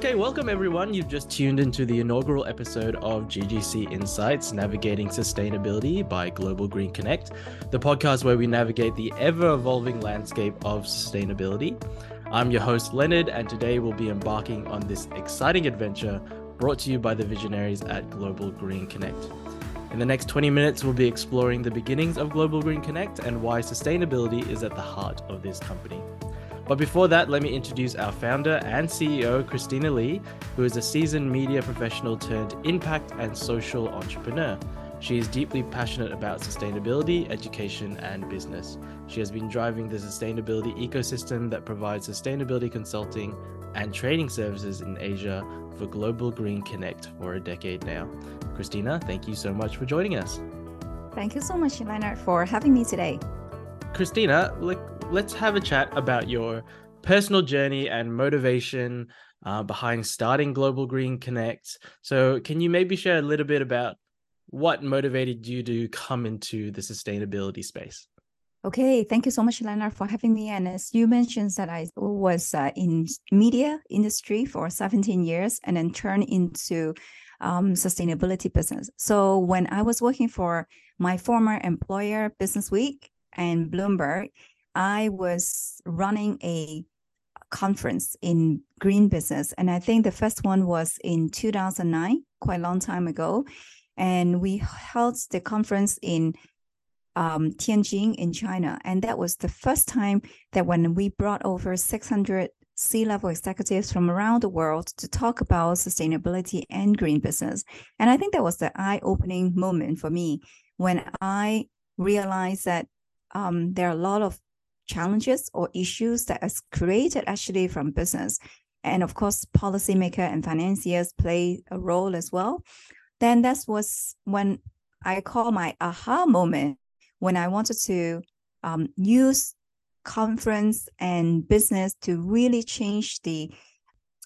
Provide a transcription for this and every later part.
Okay, welcome everyone. You've just tuned into the inaugural episode of GGC Insights Navigating Sustainability by Global Green Connect, the podcast where we navigate the ever evolving landscape of sustainability. I'm your host, Leonard, and today we'll be embarking on this exciting adventure brought to you by the visionaries at Global Green Connect. In the next 20 minutes, we'll be exploring the beginnings of Global Green Connect and why sustainability is at the heart of this company. But before that, let me introduce our founder and CEO, Christina Lee, who is a seasoned media professional turned impact and social entrepreneur. She is deeply passionate about sustainability, education, and business. She has been driving the sustainability ecosystem that provides sustainability consulting and training services in Asia for Global Green Connect for a decade now. Christina, thank you so much for joining us. Thank you so much, Leonard, for having me today. Christina, let's have a chat about your personal journey and motivation uh, behind starting Global Green Connect. So, can you maybe share a little bit about what motivated you to come into the sustainability space? Okay, thank you so much, Leonard, for having me. And as you mentioned, that I was uh, in media industry for 17 years, and then turned into um, sustainability business. So when I was working for my former employer, Business Week and Bloomberg, I was running a conference in green business. And I think the first one was in 2009, quite a long time ago. And we held the conference in um, Tianjin in China. And that was the first time that when we brought over 600 C level executives from around the world to talk about sustainability and green business. And I think that was the eye opening moment for me when I realized that um, there are a lot of challenges or issues that is created actually from business. And of course, policymaker and financiers play a role as well. Then that was when I call my aha moment when I wanted to um, use conference and business to really change the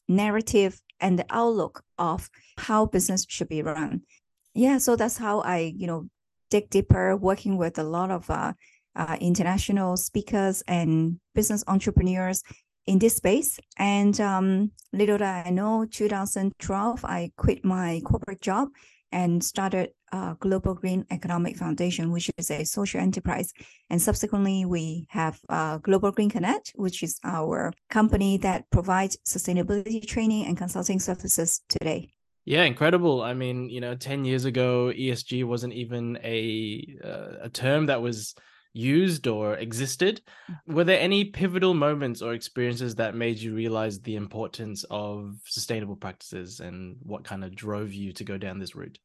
narrative and the outlook of how business should be run. Yeah, so that's how I, you know, dig deeper, working with a lot of uh, uh, international speakers and business entrepreneurs in this space. And um, little that I know, 2012, I quit my corporate job and started uh, Global Green Economic Foundation, which is a social enterprise. And subsequently, we have uh, Global Green Connect, which is our company that provides sustainability training and consulting services today. Yeah, incredible. I mean, you know, 10 years ago, ESG wasn't even a uh, a term that was used or existed. Mm. Were there any pivotal moments or experiences that made you realize the importance of sustainable practices and what kind of drove you to go down this route?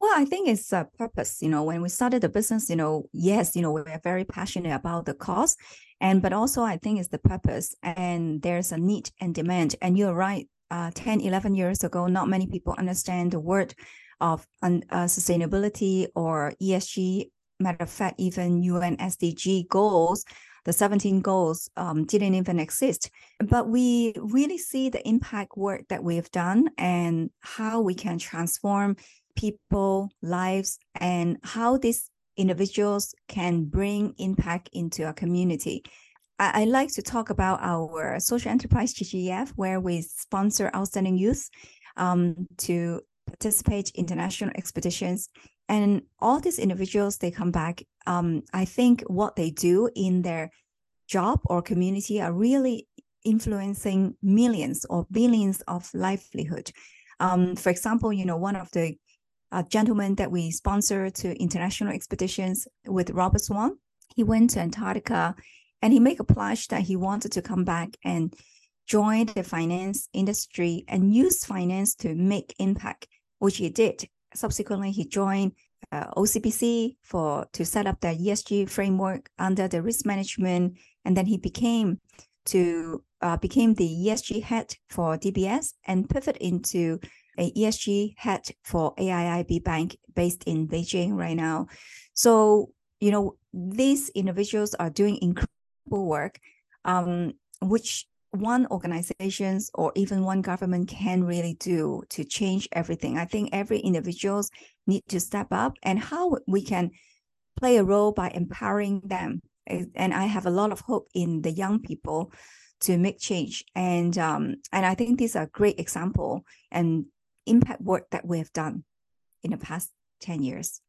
Well, I think it's a purpose. You know, when we started the business, you know, yes, you know, we're very passionate about the cause, and but also I think it's the purpose, and there's a need and demand. And you're right. Uh, 10, 11 years ago, not many people understand the word of uh, sustainability or ESG matter of fact, even UN SDG goals, the 17 goals um, didn't even exist. But we really see the impact work that we've done and how we can transform people lives and how these individuals can bring impact into our community. I, I like to talk about our social enterprise GGF, where we sponsor outstanding youth um, to participate in international expeditions and all these individuals they come back um, i think what they do in their job or community are really influencing millions or billions of livelihood. Um, for example you know one of the uh, gentlemen that we sponsor to international expeditions with robert swan he went to antarctica and he made a pledge that he wanted to come back and join the finance industry and use finance to make impact which he did subsequently he joined uh, OCBC for to set up the ESG framework under the risk management, and then he became to uh, became the ESG head for DBS and pivot into a ESG head for AIIB Bank based in Beijing right now. So you know these individuals are doing incredible work, um, which one organizations or even one government can really do to change everything. I think every individuals need to step up and how we can play a role by empowering them. And I have a lot of hope in the young people to make change. And um, and I think these are great example and impact work that we have done in the past 10 years.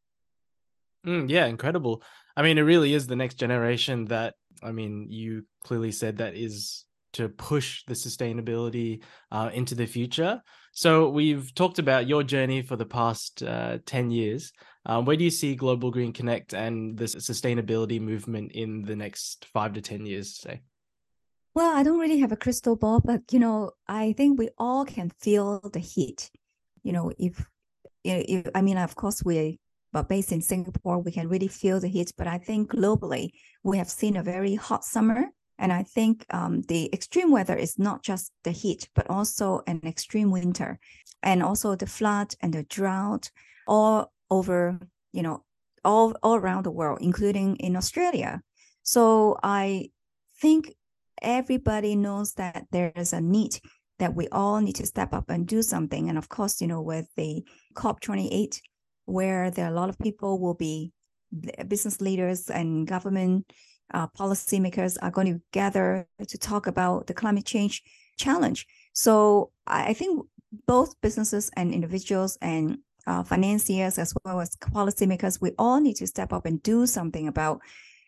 Mm, yeah, incredible. I mean, it really is the next generation that, I mean, you clearly said that is to push the sustainability uh, into the future. So we've talked about your journey for the past uh, 10 years. Um, where do you see Global Green Connect and the sustainability movement in the next five to 10 years, say? Well, I don't really have a crystal ball, but you know, I think we all can feel the heat. You know, if, if I mean, of course, we but based in Singapore, we can really feel the heat. But I think globally, we have seen a very hot summer and I think um, the extreme weather is not just the heat, but also an extreme winter and also the flood and the drought all over, you know, all, all around the world, including in Australia. So I think everybody knows that there is a need that we all need to step up and do something. And of course, you know, with the COP28, where there are a lot of people will be business leaders and government uh, policymakers are going to gather to talk about the climate change challenge. So I think both businesses and individuals and uh, financiers as well as policymakers, we all need to step up and do something about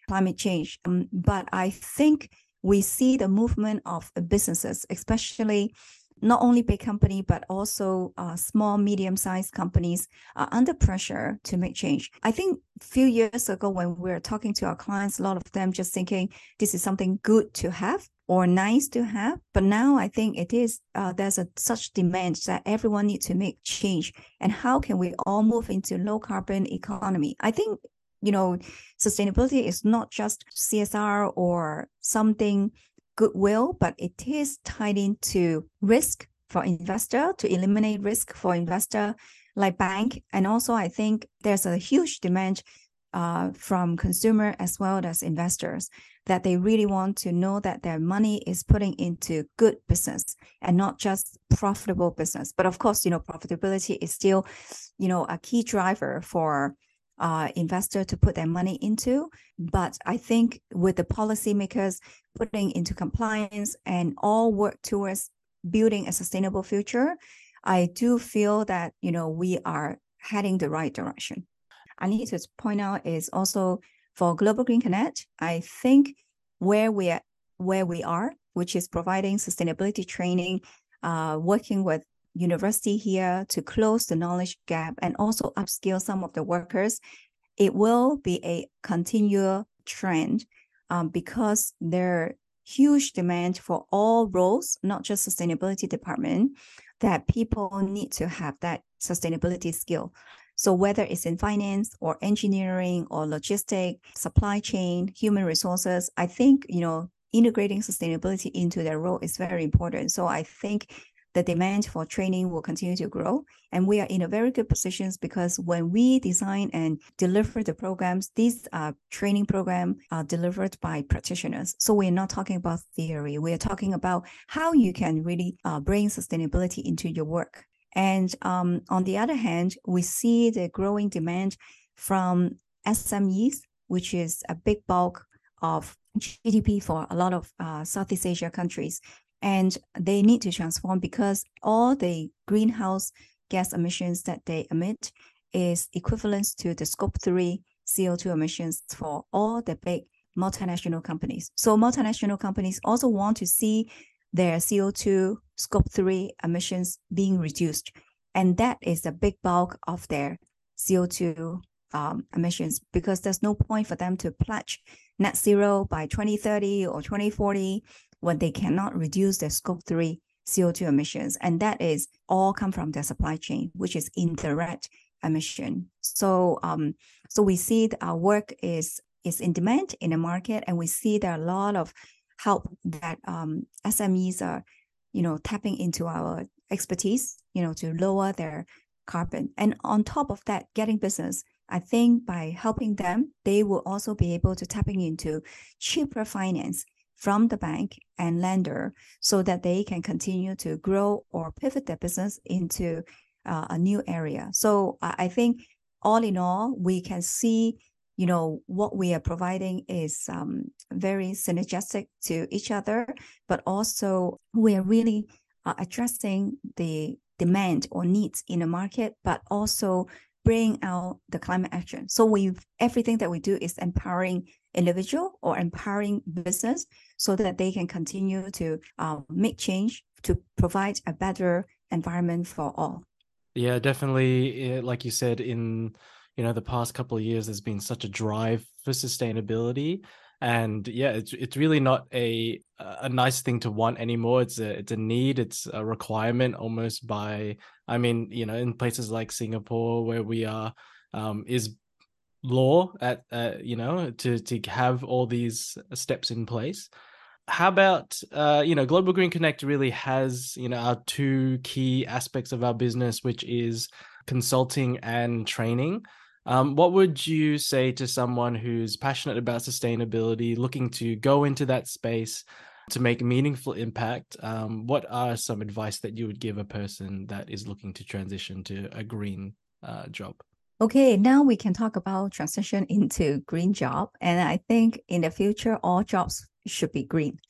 climate change. Um, but I think we see the movement of businesses, especially not only big company but also uh, small medium-sized companies are under pressure to make change. I think a few years ago when we were talking to our clients a lot of them just thinking this is something good to have or nice to have. But now i think it is uh, there's a such demand that everyone needs to make change. And how can we all move into low carbon economy? I think you know sustainability is not just csr or something goodwill, but it is tied into risk for investor to eliminate risk for investor like bank. And also, I think there's a huge demand uh, from consumer as well as investors that they really want to know that their money is putting into good business and not just profitable business. But of course, you know, profitability is still, you know, a key driver for uh, investor to put their money into. But I think with the policymakers putting into compliance and all work towards building a sustainable future, I do feel that you know we are heading the right direction. I need to point out is also for Global Green Connect. I think where we are, where we are, which is providing sustainability training, uh, working with university here to close the knowledge gap and also upskill some of the workers, it will be a continual trend um, because there are huge demand for all roles, not just sustainability department, that people need to have that sustainability skill. So whether it's in finance or engineering or logistic, supply chain, human resources, I think, you know, integrating sustainability into their role is very important. So I think the demand for training will continue to grow. And we are in a very good positions because when we design and deliver the programs, these uh, training programs are delivered by practitioners. So we're not talking about theory. We're talking about how you can really uh, bring sustainability into your work. And um, on the other hand, we see the growing demand from SMEs, which is a big bulk of GDP for a lot of uh, Southeast Asia countries and they need to transform because all the greenhouse gas emissions that they emit is equivalent to the scope 3 CO2 emissions for all the big multinational companies. So multinational companies also want to see their CO2 scope 3 emissions being reduced. And that is the big bulk of their CO2 um, emissions because there's no point for them to pledge net zero by 2030 or 2040 when they cannot reduce their scope 3 CO2 emissions. And that is all come from their supply chain, which is indirect emission. So um, so we see that our work is is in demand in the market, and we see there are a lot of help that um, SMEs are, you know, tapping into our expertise, you know, to lower their carbon. And on top of that, getting business, I think by helping them, they will also be able to tapping into cheaper finance from the bank and lender so that they can continue to grow or pivot their business into uh, a new area. So I think all in all, we can see, you know, what we are providing is um, very synergistic to each other, but also we are really uh, addressing the demand or needs in the market, but also bring out the climate action. So we everything that we do is empowering individual or empowering business so that they can continue to uh, make change to provide a better environment for all. Yeah, definitely. Like you said, in you know the past couple of years, there's been such a drive for sustainability, and yeah, it's it's really not a a nice thing to want anymore. It's a it's a need. It's a requirement almost by. I mean, you know, in places like Singapore where we are, um, is law at uh, you know to to have all these steps in place how about uh, you know global green connect really has you know our two key aspects of our business which is consulting and training um, what would you say to someone who's passionate about sustainability looking to go into that space to make meaningful impact um, what are some advice that you would give a person that is looking to transition to a green uh, job Okay, now we can talk about transition into green job. And I think in the future, all jobs should be green.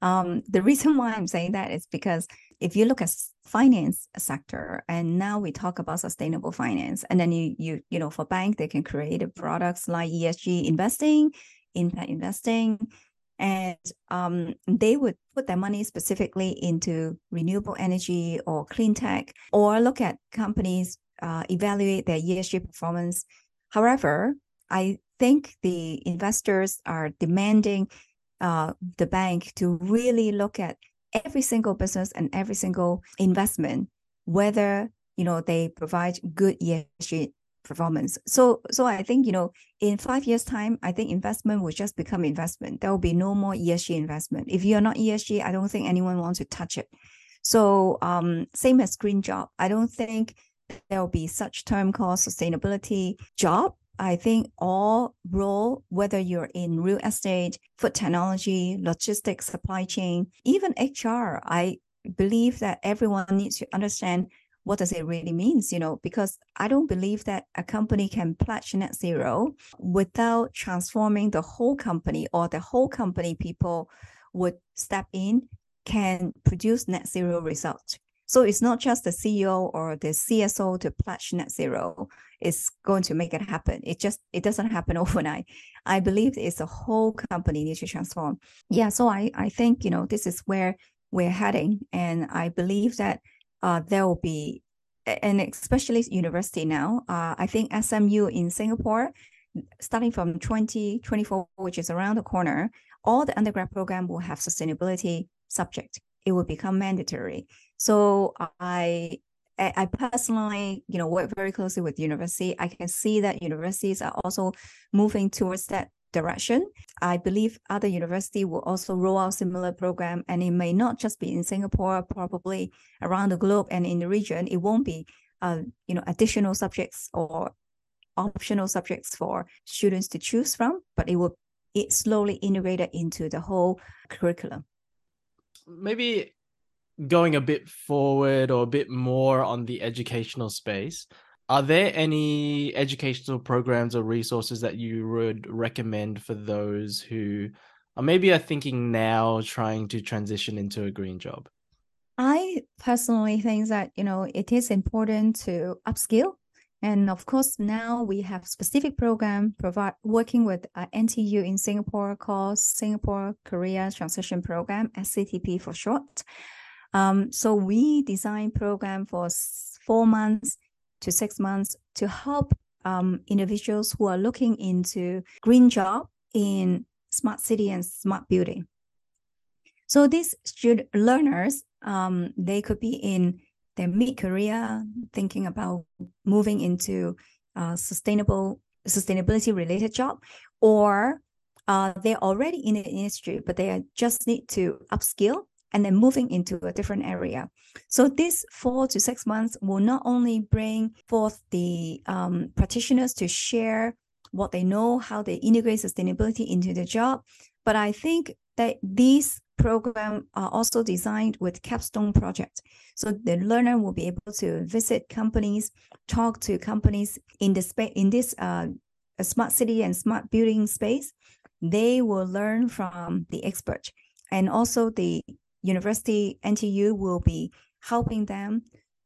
Um, the reason why I'm saying that is because if you look at finance sector, and now we talk about sustainable finance, and then you you you know for bank they can create products like ESG investing, impact investing, and um, they would put their money specifically into renewable energy or clean tech, or look at companies uh, evaluate their ESG performance. However, I think the investors are demanding uh, the bank to really look at every single business and every single investment, whether you know they provide good ESG performance. So, so I think you know in five years' time, I think investment will just become investment. There will be no more ESG investment. If you are not ESG, I don't think anyone wants to touch it. So, um, same as green job. I don't think there will be such term called sustainability job. I think all role, whether you're in real estate, food technology, logistics, supply chain, even HR, I believe that everyone needs to understand what does it really means, you know, because I don't believe that a company can pledge net zero without transforming the whole company or the whole company people would step in can produce net zero results. So it's not just the CEO or the CSO to pledge net zero is going to make it happen. It just it doesn't happen overnight. I believe it's a whole company need to transform. Yeah, so I I think you know this is where we're heading, and I believe that uh, there will be, and especially university now. Uh, I think SMU in Singapore, starting from 2024, which is around the corner, all the undergrad program will have sustainability subject. It will become mandatory. So I I personally, you know, work very closely with university. I can see that universities are also moving towards that direction. I believe other university will also roll out similar program, and it may not just be in Singapore, probably around the globe and in the region. It won't be, uh, you know, additional subjects or optional subjects for students to choose from, but it will it slowly integrated into the whole curriculum. Maybe going a bit forward or a bit more on the educational space, are there any educational programs or resources that you would recommend for those who are maybe are thinking now trying to transition into a green job? I personally think that you know it is important to upskill and of course, now we have specific program provide working with uh, NTU in Singapore called Singapore Career Transition Program, SCTP for short. Um, so we design program for four months to six months to help um, individuals who are looking into green job in smart city and smart building. So these student learners, um, they could be in their mid-career, thinking about moving into sustainable sustainability related job, or uh, they're already in the industry, but they just need to upskill and then moving into a different area. So this four to six months will not only bring forth the um, practitioners to share what they know, how they integrate sustainability into the job, but I think that these programs are also designed with capstone projects. So the learner will be able to visit companies, talk to companies in the space in this uh, smart city and smart building space, they will learn from the expert. And also the university NTU will be helping them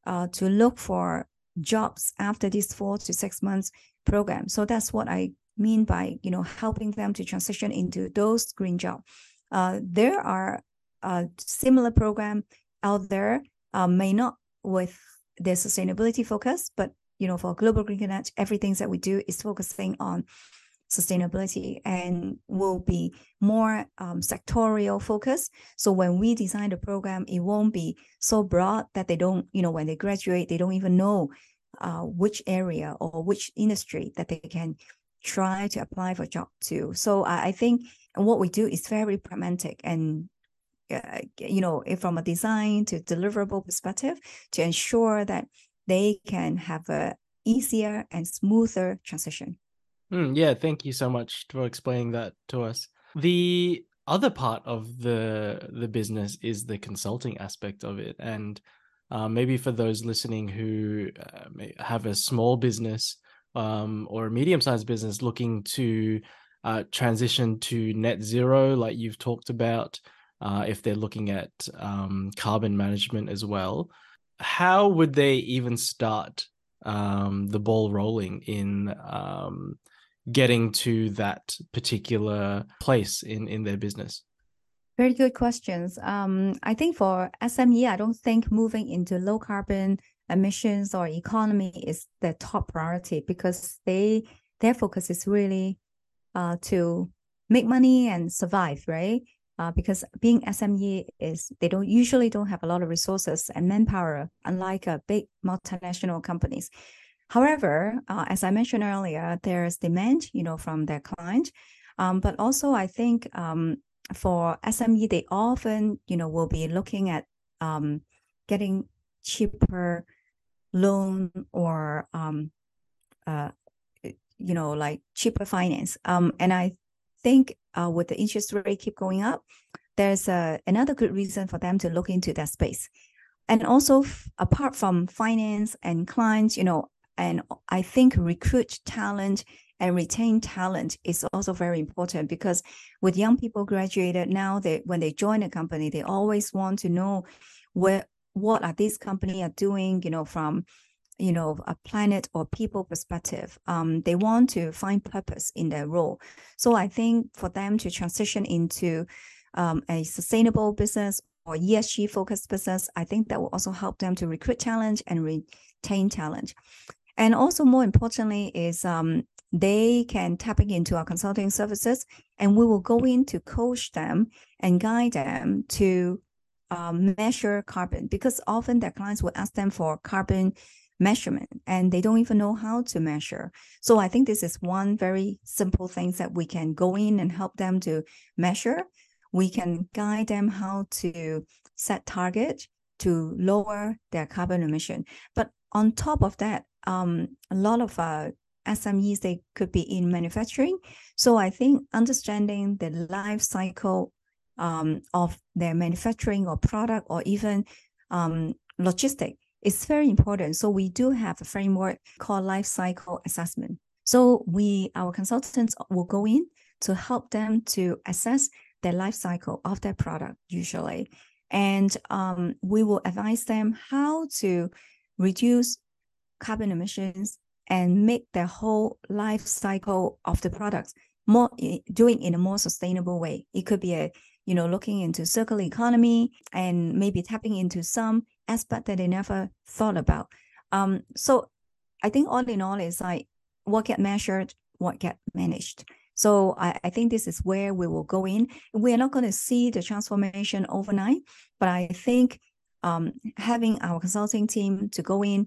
uh, to look for jobs after this four to six months program. So that's what I mean by you know helping them to transition into those green jobs. Uh, there are a similar program out there, uh, may not with the sustainability focus, but you know for Global Green Connect, everything that we do is focusing on sustainability and will be more um, sectorial focus. So when we design the program, it won't be so broad that they don't, you know, when they graduate, they don't even know uh, which area or which industry that they can try to apply for job to. So I, I think what we do is very pragmatic and uh, you know from a design to deliverable perspective to ensure that they can have a easier and smoother transition. Mm, yeah, thank you so much for explaining that to us. The other part of the the business is the consulting aspect of it, and uh, maybe for those listening who uh, have a small business um, or a medium sized business looking to uh, transition to net zero, like you've talked about, uh, if they're looking at um, carbon management as well, how would they even start um, the ball rolling in um, getting to that particular place in in their business? Very good questions. Um, I think for SME, I don't think moving into low carbon emissions or economy is the top priority because they their focus is really uh, to make money and survive, right? Uh, because being SME is they don't usually don't have a lot of resources and manpower, unlike a big multinational companies. However, uh, as I mentioned earlier, there's demand, you know, from their client. Um, but also, I think um, for SME, they often, you know, will be looking at um, getting cheaper loan or, um, uh, you know, like cheaper finance. Um, and I think uh, with the interest rate keep going up, there's uh, another good reason for them to look into that space. And also, f- apart from finance and clients, you know, and I think recruit talent and retain talent is also very important because with young people graduated now, they when they join a company, they always want to know where what are these company are doing, you know, from you know a planet or people perspective. Um, they want to find purpose in their role. So i think for them to transition into um, a sustainable business or esg focused business i think that will also help them to recruit talent and retain talent and also more importantly is um, they can tapping into our consulting services and we will go in to coach them and guide them to um, measure carbon because often their clients will ask them for carbon measurement and they don't even know how to measure. So I think this is one very simple thing that we can go in and help them to measure. We can guide them how to set target to lower their carbon emission. But on top of that, um, a lot of uh, SMEs they could be in manufacturing. So I think understanding the life cycle um, of their manufacturing or product or even um, logistic is very important. So we do have a framework called life cycle assessment. So we our consultants will go in to help them to assess the life cycle of their product usually. And um, we will advise them how to reduce carbon emissions and make the whole life cycle of the products more doing in a more sustainable way. It could be a you know looking into circular economy and maybe tapping into some aspect that they never thought about. Um, so I think all in all is like what get measured, what get managed. So I, I think this is where we will go in. We are not going to see the transformation overnight, but I think um, having our consulting team to go in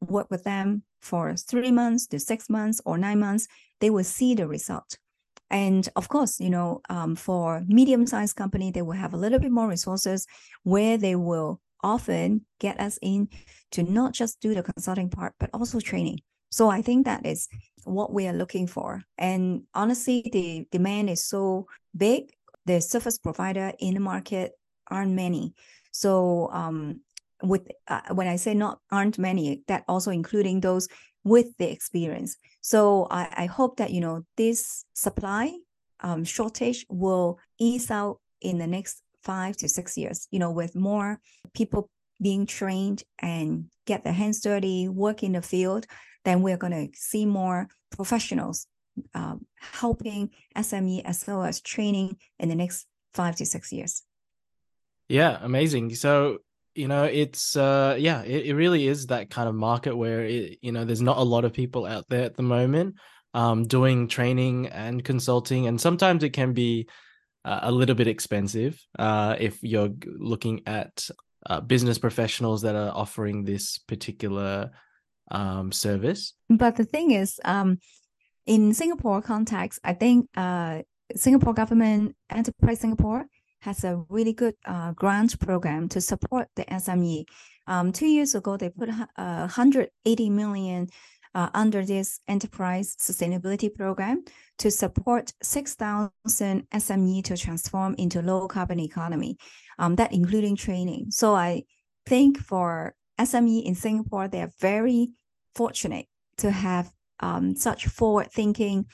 work with them for three months to six months or nine months, they will see the result. And of course, you know, um, for medium-sized company, they will have a little bit more resources where they will often get us in to not just do the consulting part, but also training. So I think that is what we are looking for. And honestly, the demand is so big. The service provider in the market aren't many. So um, with uh, when I say not aren't many, that also including those with the experience. So I, I hope that, you know, this supply um, shortage will ease out in the next five to six years, you know, with more people being trained and get their hands dirty, work in the field, then we're going to see more professionals uh, helping SME as well as training in the next five to six years. Yeah, amazing. So you know it's uh yeah it, it really is that kind of market where it, you know there's not a lot of people out there at the moment um doing training and consulting and sometimes it can be uh, a little bit expensive uh if you're looking at uh, business professionals that are offering this particular um service. But the thing is um in singapore context i think uh singapore government enterprise singapore has a really good uh, grant program to support the SME. Um, two years ago, they put uh, 180 million uh, under this enterprise sustainability program to support 6,000 SME to transform into low carbon economy. Um, that including training. So I think for SME in Singapore, they are very fortunate to have um, such forward thinking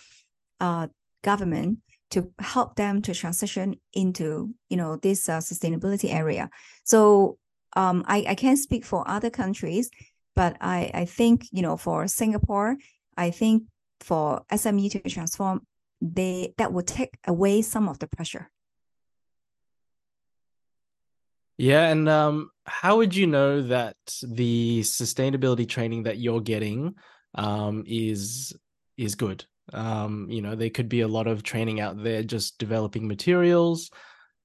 uh, government to help them to transition into you know this uh, sustainability area. So um, I, I can't speak for other countries but I, I think you know for singapore i think for sme to transform they that would take away some of the pressure. Yeah and um, how would you know that the sustainability training that you're getting um, is is good um, you know, there could be a lot of training out there just developing materials.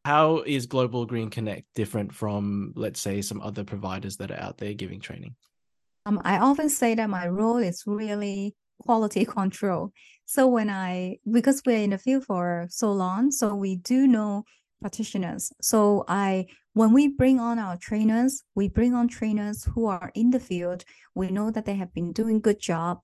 How is Global Green Connect different from, let's say, some other providers that are out there giving training? Um, I often say that my role is really quality control. So when I, because we're in the field for so long, so we do know practitioners. So I, when we bring on our trainers, we bring on trainers who are in the field. We know that they have been doing good job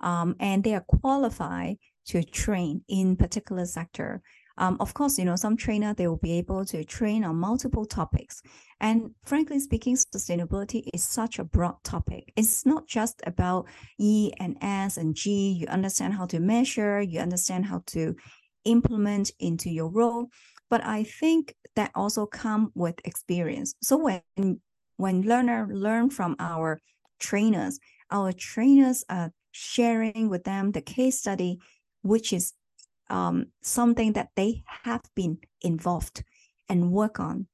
um, and they are qualified to train in particular sector. Um, of course, you know, some trainer, they will be able to train on multiple topics. And frankly speaking, sustainability is such a broad topic. It's not just about E and S and G. You understand how to measure, you understand how to implement into your role. But I think that also come with experience. So when when learner learn from our trainers, our trainers are sharing with them the case study, which is um, something that they have been involved and work on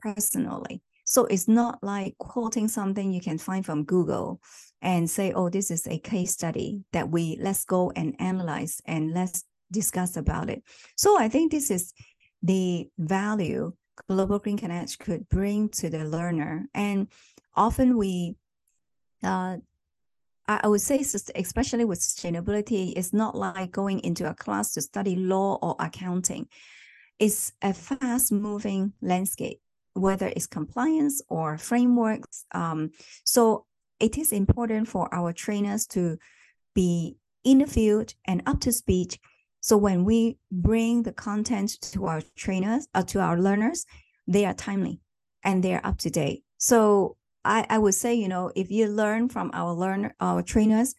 personally. So it's not like quoting something you can find from Google and say, oh, this is a case study that we let's go and analyze and let's discuss about it. So I think this is the value Global Green Connect could bring to the learner. And often we uh, I would say, especially with sustainability, it's not like going into a class to study law or accounting. It's a fast moving landscape, whether it's compliance or frameworks. Um, so it is important for our trainers to be in the field and up to speed. So when we bring the content to our trainers, uh, to our learners, they are timely and they are up to date. So I, I would say, you know, if you learn from our learner, our trainers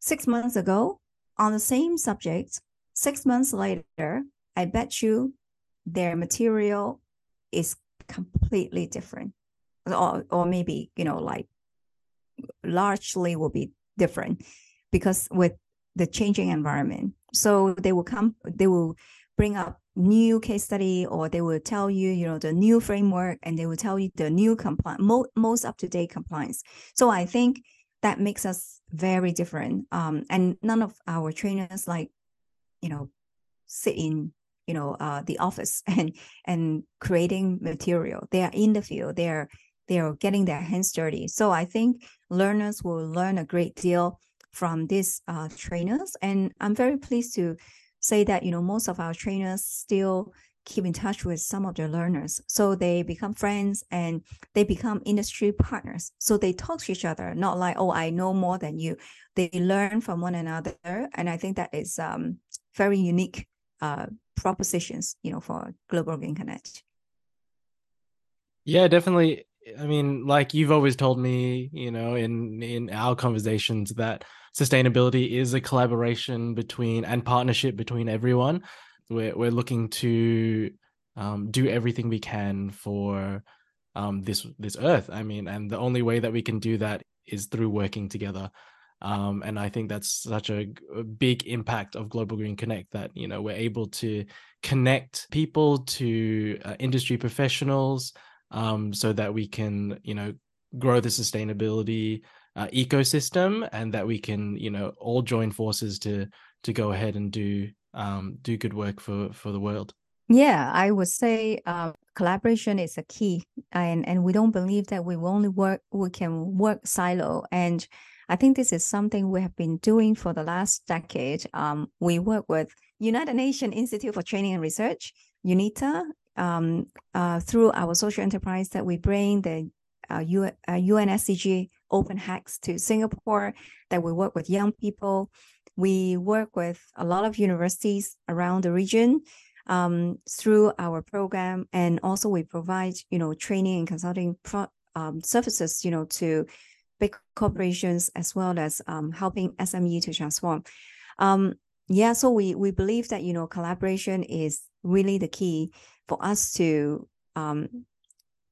six months ago on the same subject, six months later, I bet you their material is completely different. Or, or maybe, you know, like largely will be different because with the changing environment. So they will come, they will bring up new case study or they will tell you you know the new framework and they will tell you the new compliance mo- most up-to-date compliance. So i think that makes us very different. Um, and none of our trainers like you know sit in you know uh, the office and and creating material. They are in the field. They're they're getting their hands dirty. So i think learners will learn a great deal from these uh, trainers. And i'm very pleased to say that you know most of our trainers still keep in touch with some of their learners. So they become friends and they become industry partners. So they talk to each other not like oh i know more than you. They learn from one another and i think that is um, very unique uh, propositions you know for global green connect. Yeah definitely. I mean, like you've always told me, you know, in in our conversations that sustainability is a collaboration between and partnership between everyone. We're we're looking to um, do everything we can for um, this this earth. I mean, and the only way that we can do that is through working together. Um, and I think that's such a, a, big impact of Global Green Connect that you know we're able to connect people to uh, industry professionals um, so that we can you know grow the sustainability uh, ecosystem and that we can you know all join forces to to go ahead and do um, do good work for for the world. Yeah, I would say uh, collaboration is a key, and and we don't believe that we only work we can work silo. And I think this is something we have been doing for the last decade. Um, we work with United Nations Institute for Training and Research, UNITAR, um, uh, through our social enterprise that we bring the uh, U, uh, UNSDG Open Hacks to Singapore. That we work with young people. We work with a lot of universities around the region um, through our program, and also we provide you know training and consulting pro- um, services you know to big corporations as well as um, helping SME to transform. Um, yeah, so we we believe that you know collaboration is really the key for us to um,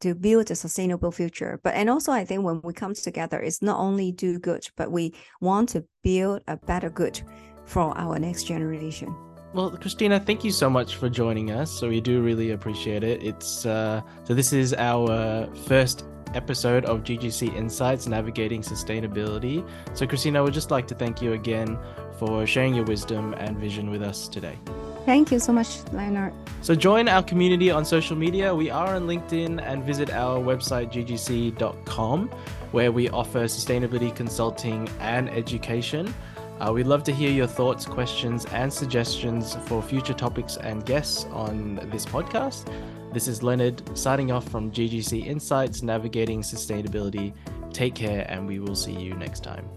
to build a sustainable future. But and also I think when we come together, it's not only do good, but we want to build a better good for our next generation. Well, Christina, thank you so much for joining us. So we do really appreciate it. It's uh, so this is our first episode of GGC Insights Navigating Sustainability. So, Christina, I would just like to thank you again for sharing your wisdom and vision with us today. Thank you so much, Leonard. So, join our community on social media. We are on LinkedIn and visit our website, ggc.com, where we offer sustainability consulting and education. Uh, we'd love to hear your thoughts, questions, and suggestions for future topics and guests on this podcast. This is Leonard signing off from GGC Insights Navigating Sustainability. Take care, and we will see you next time.